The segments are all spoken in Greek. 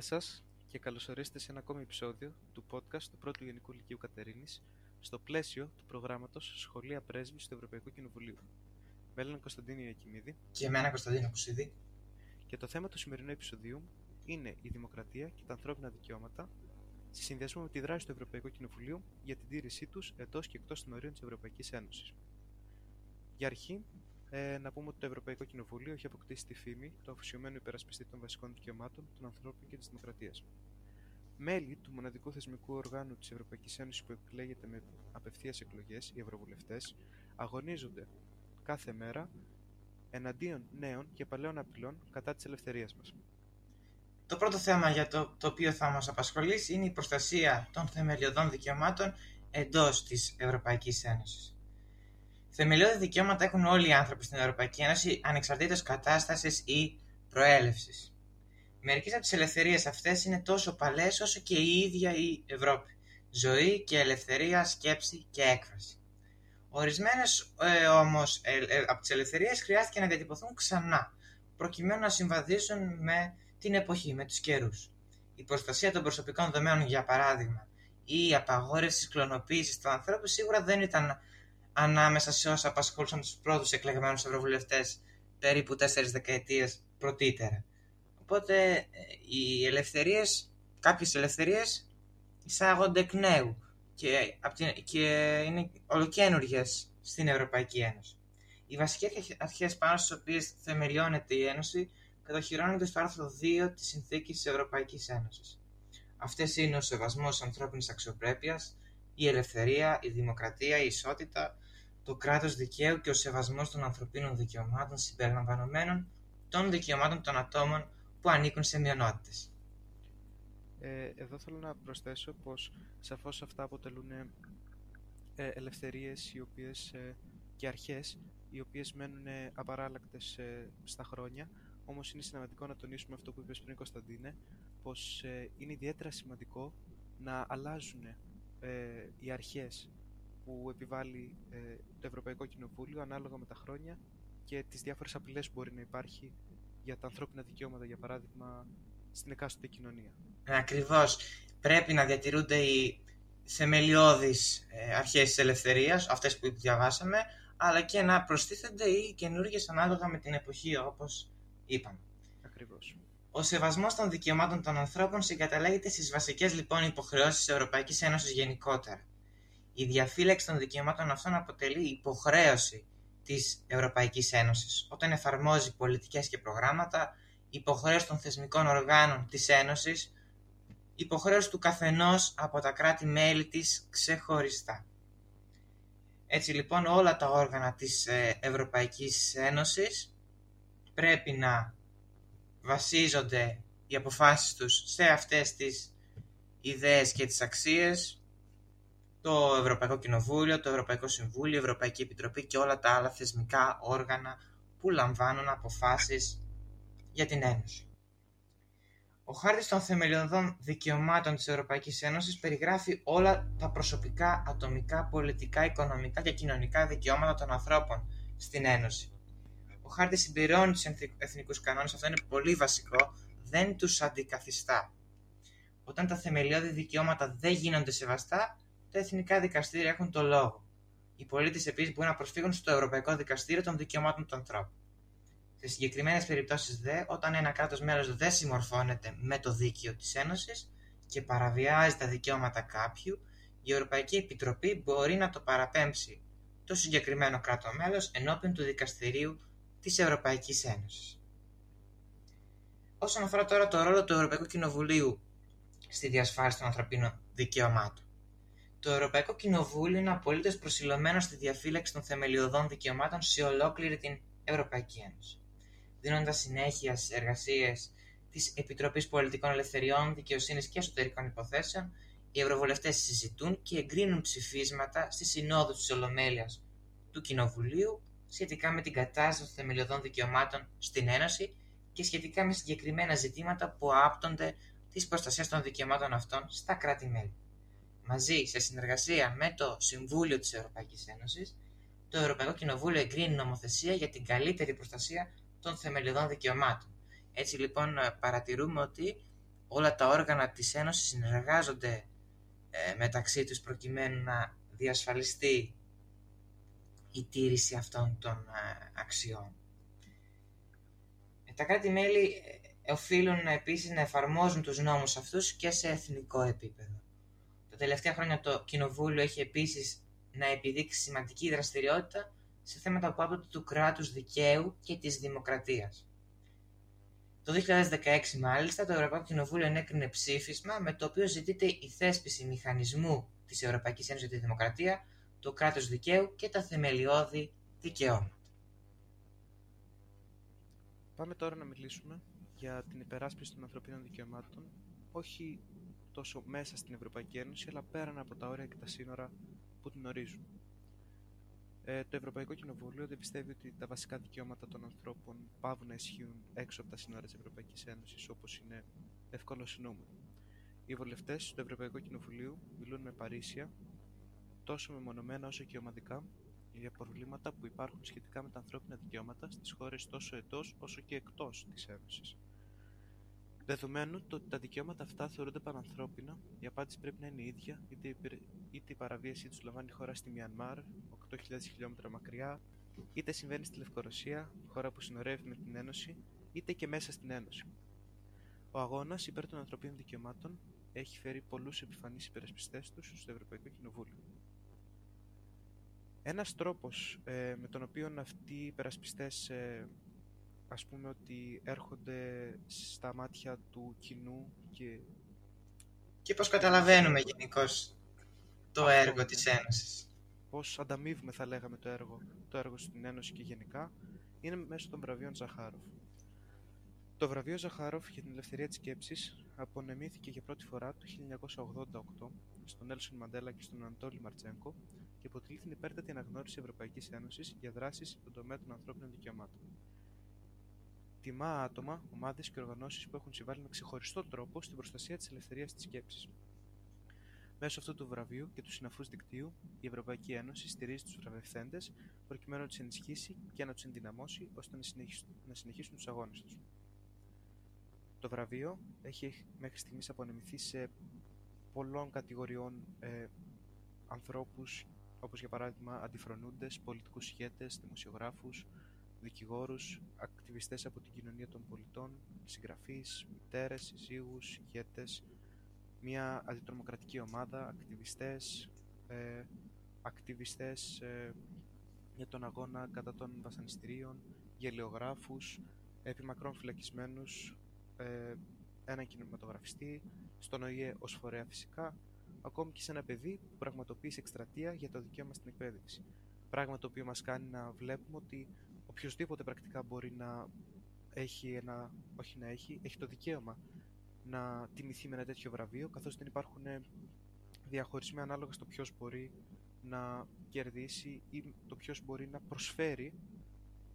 Γεια σας και καλωσορίστε σε ένα ακόμη επεισόδιο του podcast του Πρώτου Γενικού Λυκείου Κατερίνης στο πλαίσιο του προγράμματος Σχολεία Πρέσβης του Ευρωπαϊκού Κοινοβουλίου. Με έναν Κωνσταντίνο Ιακημίδη Και εμένα Κωνσταντίνο Κουσίδη. και το θέμα του σημερινού επεισοδίου είναι η δημοκρατία και τα ανθρώπινα δικαιώματα σε συνδυασμό με τη δράση του Ευρωπαϊκού Κοινοβουλίου για την τήρησή τους εντός και εκτός των ορίων της Ευρωπαϊκής Ένωσης. Για αρχή, ε, να πούμε ότι το Ευρωπαϊκό Κοινοβούλιο έχει αποκτήσει τη φήμη του αφοσιωμένου υπερασπιστή των βασικών δικαιωμάτων, των ανθρώπων και της δημοκρατίας. Μέλη του μοναδικού θεσμικού οργάνου της Ευρωπαϊκής Ένωσης που εκλέγεται με απευθείας εκλογές, οι Ευρωβουλευτές, αγωνίζονται κάθε μέρα εναντίον νέων και παλαιών απειλών κατά της ελευθερίας μας. Το πρώτο θέμα για το, το οποίο θα μας απασχολήσει είναι η προστασία των θεμελιωδών δικαιωμάτων εντός της Ευρωπαϊκής Ένωσης. Θεμελιώδη δικαιώματα έχουν όλοι οι άνθρωποι στην Ευρωπαϊκή Ένωση ανεξαρτήτως κατάστασης ή προέλευσης. Μερικές από τις ελευθερίες αυτές είναι τόσο παλές όσο και η ίδια η Ευρώπη. Ζωή και ελευθερία, σκέψη και έκφραση. Ορισμένες ε, όμως ε, ε, από τις ελευθερίες χρειάστηκε να διατυπωθούν ξανά, προκειμένου να συμβαδίσουν με την εποχή, με τους καιρούς. Η προστασία των προσωπικών δεδομένων, για παράδειγμα, ή η απαγόρευση της κλωνοποίησης του ανθρώπου σίγουρα δεν ήταν ανάμεσα σε όσα απασχολούσαν τους πρώτους εκλεγμένους ευρωβουλευτές περίπου τέσσερις δεκαετίες πρωτήτερα. Οπότε ε, οι ελευθερίες, κάποιες ελευθερίες εισάγονται εκ νέου και, απ' την- και είναι ολοκένουργιες στην Ευρωπαϊκή Ένωση. Οι βασικές αρχές πάνω στις οποίες θεμελιώνεται η Ένωση κατοχυρώνονται στο άρθρο 2 της Συνθήκης της Ευρωπαϊκής Ένωσης. Αυτές είναι ο σεβασμός ανθρώπινης αξιοπρέπειας, η ελευθερία, η δημοκρατία, η ισότητα, το κράτος δικαίου και ο σεβασμός των ανθρωπίνων δικαιωμάτων συμπεριλαμβανομένων των δικαιωμάτων των ατόμων που ανήκουν σε μειονότητες. Ε, εδώ θέλω να προσθέσω πως σαφώς αυτά αποτελούν ε, ελευθερίες οι οποίες, ε, και αρχές οι οποίες μένουν ε, απαράλλακτες ε, στα χρόνια όμως είναι σημαντικό να τονίσουμε αυτό που είπες πριν Κωνσταντίνε πως ε, είναι ιδιαίτερα σημαντικό να αλλάζουν ε, οι αρχές που επιβάλλει ε, το Ευρωπαϊκό Κοινοβούλιο ανάλογα με τα χρόνια και τις διάφορες απειλές που μπορεί να υπάρχει για τα ανθρώπινα δικαιώματα για παράδειγμα στην εκάστοτε κοινωνία. Ακριβώς πρέπει να διατηρούνται οι θεμελιώδεις ε, αρχές της ελευθερίας, αυτές που διαβάσαμε, αλλά και να προστίθενται οι καινούργιες ανάλογα με την εποχή όπως είπαμε. Ακριβώς. Ο σεβασμός των δικαιωμάτων των ανθρώπων συγκαταλέγεται στις βασικές λοιπόν υποχρεώσεις της Ευρωπαϊκής Ένωσης γενικότερα. Η διαφύλαξη των δικαιωμάτων αυτών αποτελεί υποχρέωση της Ευρωπαϊκής Ένωσης όταν εφαρμόζει πολιτικές και προγράμματα, υποχρέωση των θεσμικών οργάνων της Ένωσης, υποχρέωση του καθενός από τα κράτη-μέλη της ξεχωριστά. Έτσι λοιπόν όλα τα όργανα της ε, Ευρωπαϊκής Ένωσης πρέπει να βασίζονται οι αποφάσεις τους σε αυτές τις ιδέες και τις αξίες το Ευρωπαϊκό Κοινοβούλιο, το Ευρωπαϊκό Συμβούλιο, η Ευρωπαϊκή Επιτροπή και όλα τα άλλα θεσμικά όργανα που λαμβάνουν αποφάσεις για την Ένωση. Ο χάρτης των θεμελιωδών δικαιωμάτων της Ευρωπαϊκής Ένωσης περιγράφει όλα τα προσωπικά, ατομικά, πολιτικά, οικονομικά και κοινωνικά δικαιώματα των ανθρώπων στην Ένωση. Ο χάρτης συμπληρώνει τους εθνικούς κανόνες, αυτό είναι πολύ βασικό, δεν τους αντικαθιστά. Όταν τα θεμελιώδη δικαιώματα δεν γίνονται σεβαστά, τα εθνικά δικαστήρια έχουν το λόγο. Οι πολίτες επίσης μπορούν να προσφύγουν στο Ευρωπαϊκό Δικαστήριο των Δικαιωμάτων του Ανθρώπου. Σε συγκεκριμένες περιπτώσεις δε, όταν ένα κράτος μέλος δεν συμμορφώνεται με το δίκαιο της Ένωσης και παραβιάζει τα δικαιώματα κάποιου, η Ευρωπαϊκή Επιτροπή μπορεί να το παραπέμψει το συγκεκριμένο κράτος μέλος ενώπιον του Δικαστηρίου της Ευρωπαϊκής Ένωσης. Όσον αφορά τώρα το ρόλο του Ευρωπαϊκού Κοινοβουλίου στη διασφάλιση των ανθρωπίνων δικαιωμάτων. Το Ευρωπαϊκό Κοινοβούλιο είναι απολύτως προσιλωμένο στη διαφύλαξη των θεμελιωδών δικαιωμάτων σε ολόκληρη την Ευρωπαϊκή Ένωση. Δίνοντας συνέχεια στις εργασίες της Επιτροπής Πολιτικών Ελευθεριών, Δικαιοσύνης και Εσωτερικών Υποθέσεων, οι Ευρωβουλευτές συζητούν και εγκρίνουν ψηφίσματα στη Συνόδου της Ολομέλειας του Κοινοβουλίου σχετικά με την κατάσταση των θεμελιωδών δικαιωμάτων στην Ένωση και σχετικά με συγκεκριμένα ζητήματα που άπτονται της προστασίας των δικαιωμάτων αυτών στα κράτη-μέλη. Μαζί, σε συνεργασία με το Συμβούλιο της Ευρωπαϊκής Ένωσης, το Ευρωπαϊκό Κοινοβούλιο εγκρίνει νομοθεσία για την καλύτερη προστασία των θεμελιωδών δικαιωμάτων. Έτσι λοιπόν παρατηρούμε ότι όλα τα όργανα της Ένωσης συνεργάζονται ε, μεταξύ τους προκειμένου να διασφαλιστεί η τήρηση αυτών των ε, αξιών. Τα κράτη-μέλη οφείλουν επίσης να εφαρμόζουν τους νόμους αυτούς και σε εθνικό επίπεδο. Τα τελευταία χρόνια το Κοινοβούλιο έχει επίσης να επιδείξει σημαντική δραστηριότητα σε θέματα που άπτονται του κράτους δικαίου και της δημοκρατίας. Το 2016 μάλιστα το Ευρωπαϊκό Κοινοβούλιο ενέκρινε ψήφισμα με το οποίο ζητείται η θέσπιση μηχανισμού της Ευρωπαϊκής Ένωσης για τη Δημοκρατία, το κράτος δικαίου και τα θεμελιώδη δικαιώματα. Πάμε τώρα να μιλήσουμε για την υπεράσπιση των ανθρωπίνων δικαιωμάτων, όχι τόσο μέσα στην Ευρωπαϊκή Ένωση, αλλά πέραν από τα όρια και τα σύνορα που την ορίζουν. Ε, το Ευρωπαϊκό Κοινοβούλιο δεν πιστεύει ότι τα βασικά δικαιώματα των ανθρώπων πάβουν να ισχύουν έξω από τα σύνορα της Ευρωπαϊκής Ένωσης, όπως είναι εύκολο συνούμενο. Οι βουλευτές του Ευρωπαϊκού Κοινοβουλίου μιλούν με παρήσια, τόσο μεμονωμένα όσο και ομαδικά, για προβλήματα που υπάρχουν σχετικά με τα ανθρώπινα δικαιώματα στις χώρες τόσο εντός όσο και εκτός της Ένωσης. Δεδομένου το ότι τα δικαιώματα αυτά θεωρούνται πανανθρώπινα, η απάντηση πρέπει να είναι η ίδια, είτε η, είτε η παραβίασή τους λαμβάνει η χώρα στη Μιανμάρ, 8.000 χιλιόμετρα μακριά, είτε συμβαίνει στη Λευκορωσία, χώρα που συνορεύει με την Ένωση, είτε και μέσα στην Ένωση. Ο αγώνας υπέρ των ανθρωπίνων δικαιωμάτων έχει φέρει πολλούς επιφανείς υπερασπιστές τους στο Ευρωπαϊκό Κοινοβούλιο. Ένας τρόπος ε, με τον οποίο αυτοί οι υπερασπιστές ε, ας πούμε ότι έρχονται στα μάτια του κοινού και... Και πώς καταλαβαίνουμε γενικώς το έργο ναι. της Ένωσης; Πώς ανταμείβουμε θα λέγαμε το έργο, το έργο στην Ένωση και γενικά, είναι μέσω των βραβείων Ζαχάροφ. Το βραβείο Ζαχάροφ για την ελευθερία της σκέψης απονεμήθηκε για πρώτη φορά το 1988 στον Νέλσον Μαντέλα και στον Αντόλη Μαρτσέγκο και αποτελεί την υπέρτατη αναγνώριση Ευρωπαϊκής Ένωσης για δράσεις στον τομέα των ανθρώπινων δικαιωμάτων τιμά άτομα, ομάδες και οργανώσεις που έχουν συμβάλει με ξεχωριστό τρόπο στην προστασία της ελευθερίας της σκέψης. Μέσω αυτού του βραβείου και του συναφούς δικτύου, η Ευρωπαϊκή Ένωση στηρίζει τους βραβευθέντες προκειμένου να τους ενισχύσει και να τους ενδυναμώσει ώστε να συνεχίσουν, να συνεχίσουν τους αγώνες τους. Το βραβείο έχει μέχρι στιγμής απονεμηθεί σε πολλών κατηγοριών ε, ανθρώπους όπως για παράδειγμα αντιφρονούντες, πολιτικούς ηγέτες, δημοσιογράφους, δικηγόρους, ακτιβιστές από την κοινωνία των πολιτών, συγγραφείς, μητέρες, συζύγους, ηγέτες, μια αντιτρομοκρατική ομάδα, ακτιβιστές, ε, ακτιβιστές ε, για τον αγώνα κατά των βασανιστήριων, γελιογράφους, επιμακρών φυλακισμένους, ε, έναν κινηματογραφιστή, στον ΟΗΕ ως φορέα φυσικά, ακόμη και σε ένα παιδί που πραγματοποίησε εκστρατεία για το δικαίωμα στην εκπαίδευση. Πράγμα το οποίο μας κάνει να βλέπουμε ότι οποιοδήποτε πρακτικά μπορεί να έχει ένα, όχι να έχει, έχει το δικαίωμα να τιμηθεί με ένα τέτοιο βραβείο, καθώς δεν υπάρχουν διαχωρισμοί ανάλογα στο ποιος μπορεί να κερδίσει ή το ποιος μπορεί να προσφέρει,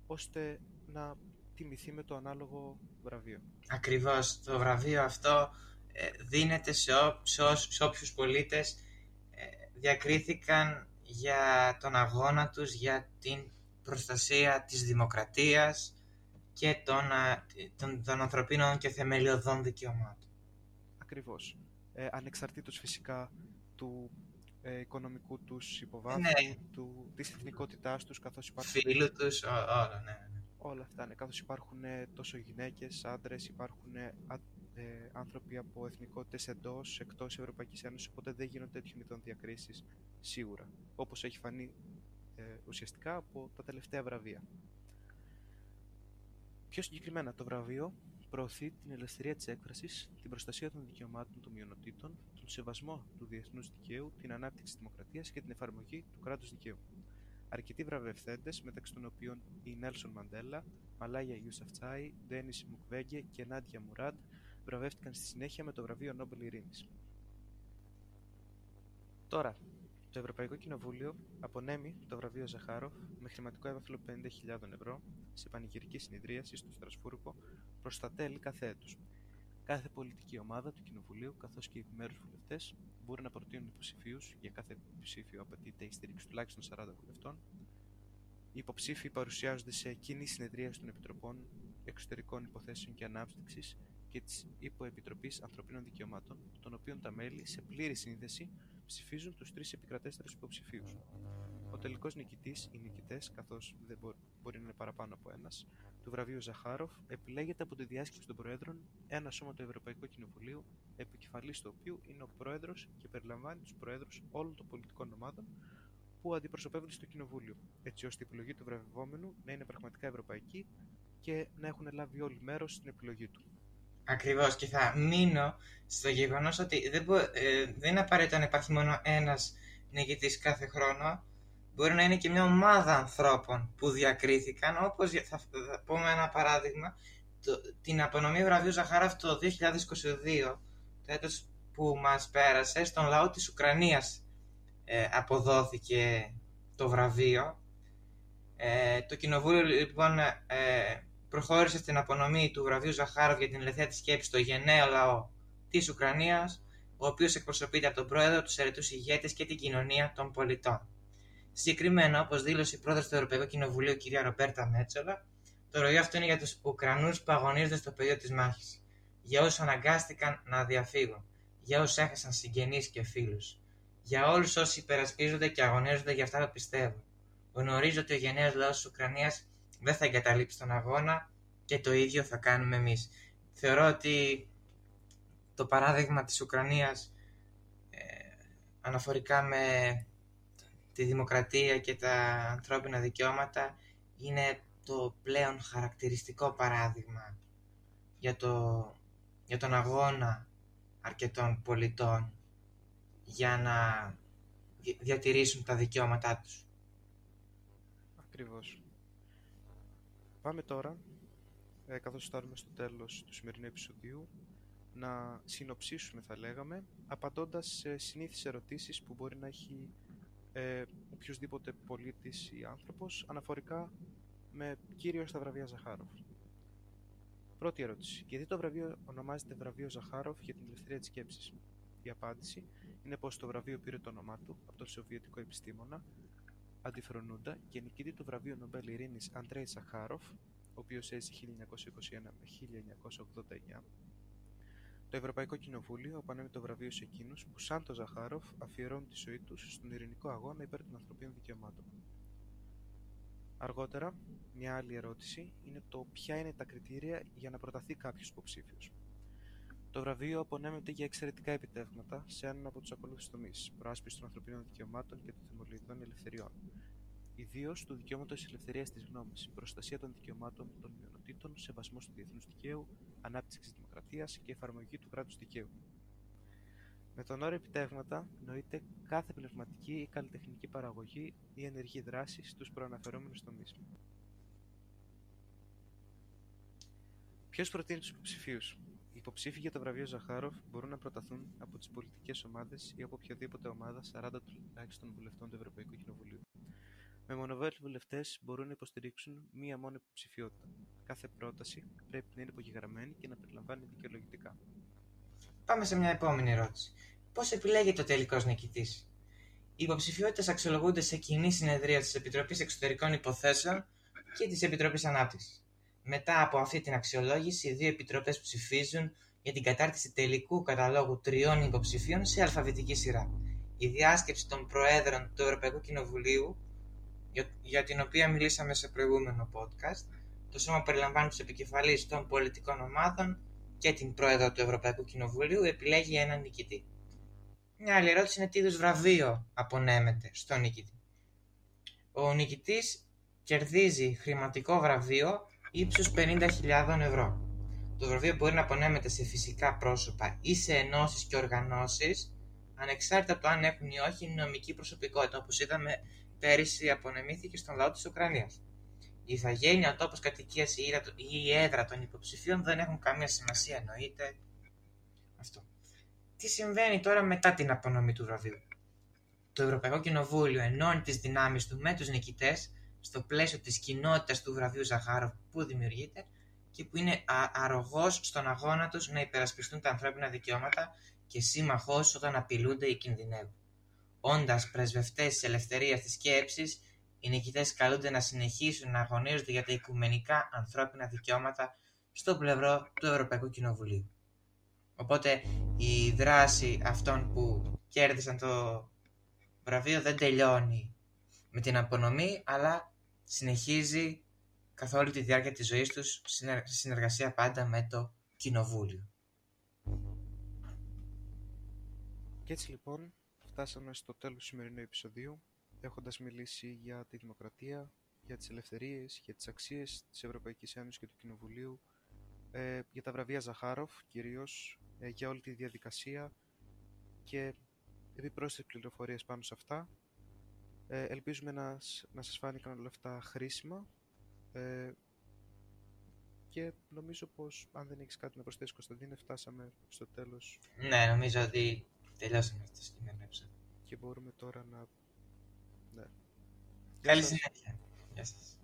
ώστε να τιμηθεί με το ανάλογο βραβείο. Ακριβώς. Το βραβείο αυτό ε, δίνεται σε, ό, σε, όποιους πολίτες ε, διακρίθηκαν για τον αγώνα τους για την προστασία της δημοκρατίας και των, των, των ανθρωπίνων και θεμελιωδών δικαιωμάτων. Ακριβώς. Ε, ανεξαρτήτως φυσικά του ε, οικονομικού τους υποβάθμου, ναι. του, της εθνικότητάς τους, καθώς υπάρχουν... Φίλου τους, όλα, ναι, ναι. Όλα αυτά, ναι, καθώς υπάρχουν ε, τόσο γυναίκες, άντρες, υπάρχουν ε, άνθρωποι από εθνικότητες εντός, εκτός Ευρωπαϊκής Ένωσης, οπότε δεν γίνονται τέτοιου ειδών διακρίσεις, σίγουρα. Όπως έχει φανεί ε, ουσιαστικά από τα τελευταία βραβεία. Πιο συγκεκριμένα, το βραβείο προωθεί την ελευθερία της έκφρασης, την προστασία των δικαιωμάτων των μειονοτήτων, τον σεβασμό του διεθνούς δικαίου, την ανάπτυξη της δημοκρατίας και την εφαρμογή του κράτους δικαίου. Αρκετοί βραβευθέντες, μεταξύ των οποίων η Νέλσον Μαντέλα, Μαλάγια Ιουσαφτσάη, Ντένις Μουκβέγγε και Νάντια Μουράντ, βραβεύτηκαν στη συνέχεια με το βραβείο Νόμπελ Ειρήνης. Τώρα, το Ευρωπαϊκό Κοινοβούλιο απονέμει το βραβείο Ζαχάροφ με χρηματικό έβαθλο 50.000 ευρώ σε πανηγυρική συνεδρίαση στο Στρασβούργο προς τα τέλη κάθε έτους. Κάθε πολιτική ομάδα του Κοινοβουλίου καθώς και οι επιμέρους βουλευτές μπορούν να προτείνουν υποψηφίους, για κάθε υποψήφιο απαιτείται η στήριξη τουλάχιστον 40 βουλευτών. Οι υποψήφοι παρουσιάζονται σε κοινή συνεδρίαση των Επιτροπών Εξωτερικών Υποθέσεων και Ανάπτυξης και της Υποεπιτροπής Ανθρωπίνων Δικαιωμάτων, των οποίων τα μέλη, σε πλήρη σύνδεση, ψηφίζουν τους τρεις επικρατέστερους υποψηφίους. Ο τελικός νικητής ή νικητές, καθώς δεν μπορεί να είναι παραπάνω από ένας, του βραβείου Ζαχάροφ επιλέγεται από τη διάσκεψη των Προέδρων ένα σώμα του Ευρωπαϊκού Κοινοβουλίου, επικεφαλής του οποίου είναι ο Πρόεδρος και περιλαμβάνει τους Προέδρους όλων των πολιτικών ομάδων που αντιπροσωπεύονται στο Κοινοβούλιο, έτσι ώστε η επιλογή του βραβευόμενου να είναι πραγματικά ευρωπαϊκή και να έχουν λάβει όλοι μέρος στην επιλογή του. Ακριβώς και θα μείνω στο γεγονός ότι δεν, μπο... ε, δεν είναι απαραίτητο να υπάρχει μόνο ένας νικητής κάθε χρόνο. Μπορεί να είναι και μια ομάδα ανθρώπων που διακρίθηκαν, όπως θα, πούμε ένα παράδειγμα, το, την απονομή βραβείου Ζαχάροφ το 2022, το έτος που μας πέρασε, στον λαό της Ουκρανίας ε, αποδόθηκε το βραβείο. Ε, το κοινοβούλιο λοιπόν ε, προχώρησε στην απονομή του βραβείου Ζαχάροφ για την ελευθερία της σκέψης στο γενναίο λαό της Ουκρανίας, ο οποίος εκπροσωπείται από τον πρόεδρο, τους αιρετούς ηγέτες και την κοινωνία των πολιτών. Συγκεκριμένα, όπως δήλωσε η πρόεδρο του Ευρωπαϊκού Κοινοβουλίου, κυρία Ρομπέρτα Μέτσολα, το ροή αυτό είναι για τους Ουκρανούς που αγωνίζονται στο πεδίο της μάχης, για όσους αναγκάστηκαν να διαφύγουν, για όσους έχασαν συγγενείς και φίλους, για όλους όσοι υπερασπίζονται και αγωνίζονται για αυτά που πιστεύουν. Γνωρίζω ότι ο γενναίος λαός της Ουκρανίας δεν θα εγκαταλείψει τον αγώνα και το ίδιο θα κάνουμε εμείς. Θεωρώ ότι το παράδειγμα της Ουκρανίας ε, αναφορικά με τη δημοκρατία και τα ανθρώπινα δικαιώματα είναι το πλέον χαρακτηριστικό παράδειγμα για, το, για τον αγώνα αρκετών πολιτών για να διατηρήσουν τα δικαιώματά τους. Ακριβώς. Πάμε τώρα, ε, καθώς φτάνουμε στο τέλος του σημερινού επεισοδίου, να συνοψίσουμε θα λέγαμε, απαντώντας σε συνήθεις ερωτήσεις που μπορεί να έχει ε, οποιοδήποτε πολίτης ή άνθρωπος αναφορικά με κύριο στα βραβεία Ζαχάροφ. Πρώτη ερώτηση. Γιατί το βραβείο ονομάζεται βραβείο Ζαχάροφ για την ελευθερία της σκέψης. Η απάντηση είναι πως το βραβείο πήρε το όνομά του από τον Σοβιετικό επιστήμονα αντιφρονούντα και νικητή του βραβείου Νομπέλ Ειρήνης Αντρέη Ζαχάροφ, ο οποίος έζησε 1921 με 1989, το Ευρωπαϊκό Κοινοβούλιο απονέμει το βραβείο σε εκείνους που, σαν το Ζαχάροφ, αφιερώνουν τη ζωή τους στον ειρηνικό αγώνα υπέρ των ανθρωπίνων δικαιωμάτων. Αργότερα, μια άλλη ερώτηση είναι το ποια είναι τα κριτήρια για να προταθεί κάποιος υποψήφιος. Το βραβείο απονέμεται για εξαιρετικά επιτεύγματα σε έναν από τους ακολούθους τομείς: προάσπιση των ανθρωπίνων δικαιωμάτων και των θεμελιωδών ελευθεριών, ιδίως του δικαιώματος της ελευθερίας της γνώμης, προστασία των δικαιωμάτων των μειονοτήτων, σεβασμός του διεθνούς δικαίου, ανάπτυξη της δημοκρατίας και εφαρμογή του κράτους δικαίου. Με τον όρο επιτεύγματα νοείται κάθε πνευματική ή καλλιτεχνική παραγωγή ή ενεργή δράση στους προαναφερόμενους τομείς. Ποιος προτείνει τους υποψηφίους; Οι υποψήφοι για το βραβείο Ζαχάροφ μπορούν να προταθούν από τις πολιτικές ομάδες ή από οποιαδήποτε ομάδα 40 τουλάχιστον βουλευτών του Ευρωπαϊκού Κοινοβουλίου. Μεμονωμένοι βουλευτές μπορούν να υποστηρίξουν μία μόνο υποψηφιότητα. Κάθε πρόταση πρέπει να είναι υπογεγραμμένη και να περιλαμβάνει δικαιολογητικά. Πάμε σε μια επόμενη ερώτηση. Πώς επιλέγεται ο τελικός νικητής, Οι υποψηφιότητες αξιολογούνται σε κοινή συνεδρία της Επιτροπής Εξωτερικών Υποθέσεων και της Επιτροπής Ανάπτυξης. Μετά από αυτή την αξιολόγηση, οι δύο επιτροπές ψηφίζουν για την κατάρτιση τελικού καταλόγου τριών υποψηφίων σε αλφαβητική σειρά. Η διάσκεψη των Προέδρων του Ευρωπαϊκού Κοινοβουλίου για, την οποία μιλήσαμε σε προηγούμενο podcast. Το σώμα περιλαμβάνει τους επικεφαλείς των πολιτικών ομάδων και την πρόεδρο του Ευρωπαϊκού Κοινοβουλίου επιλέγει έναν νικητή. Μια άλλη ερώτηση είναι τι είδους βραβείο απονέμεται στον νικητή. Ο νικητής κερδίζει χρηματικό βραβείο ύψους 50.000 ευρώ. Το βραβείο μπορεί να απονέμεται σε φυσικά πρόσωπα ή σε ενώσεις και οργανώσεις, ανεξάρτητα από το αν έχουν ή όχι νομική προσωπικότητα, όπως είδαμε πέρυσι απονεμήθηκε στον λαό της Ουκρανίας. Η ηθαγένεια, ο τόπος κατοικίας ή η έδρα των υποψηφίων δεν έχουν καμία σημασία, εννοείται αυτό. Τι συμβαίνει τώρα μετά την απονομή του βραβείου; Το Ευρωπαϊκό Κοινοβούλιο ενώνει τις δυνάμεις του με τους νικητές στο πλαίσιο της κοινότητας του βραβείου Ζαχάροφ που δημιουργείται και που είναι αρρωγός στον αγώνα τους να υπερασπιστούν τα ανθρώπινα δικαιώματα και σύμμαχός όταν απειλούνται ή κινδυνεύουν. Όντας πρεσβευτές της ελευθερίας της σκέψης, οι νικητές καλούνται να συνεχίσουν να αγωνίζονται για τα οικουμενικά ανθρώπινα δικαιώματα στο πλευρό του Ευρωπαϊκού Κοινοβουλίου. Οπότε η δράση αυτών που κέρδισαν το βραβείο δεν τελειώνει με την απονομή, αλλά συνεχίζει καθ' όλη τη διάρκεια της ζωής τους σε συνεργασία πάντα με το Κοινοβούλιο. Και έτσι λοιπόν φτάσαμε στο τέλος του σημερινού επεισοδίου, έχοντας μιλήσει για τη δημοκρατία, για τις ελευθερίες, για τις αξίες της Ευρωπαϊκής Ένωσης και του Κοινοβουλίου, ε, για τα βραβεία Ζαχάροφ κυρίως, ε, για όλη τη διαδικασία και επιπρόσθετες πληροφορίες πάνω σε αυτά. Ε, ελπίζουμε να, να σας φάνηκαν όλα αυτά χρήσιμα ε, και νομίζω πως αν δεν έχεις κάτι να προσθέσεις Κωνσταντίνε φτάσαμε στο τέλος. Ναι, νομίζω ότι τελειώσαμε αυτό το συγκεκριμένο επεισόδιο. Και μπορούμε τώρα να... Ναι. Καλή συνέχεια. Γεια σας.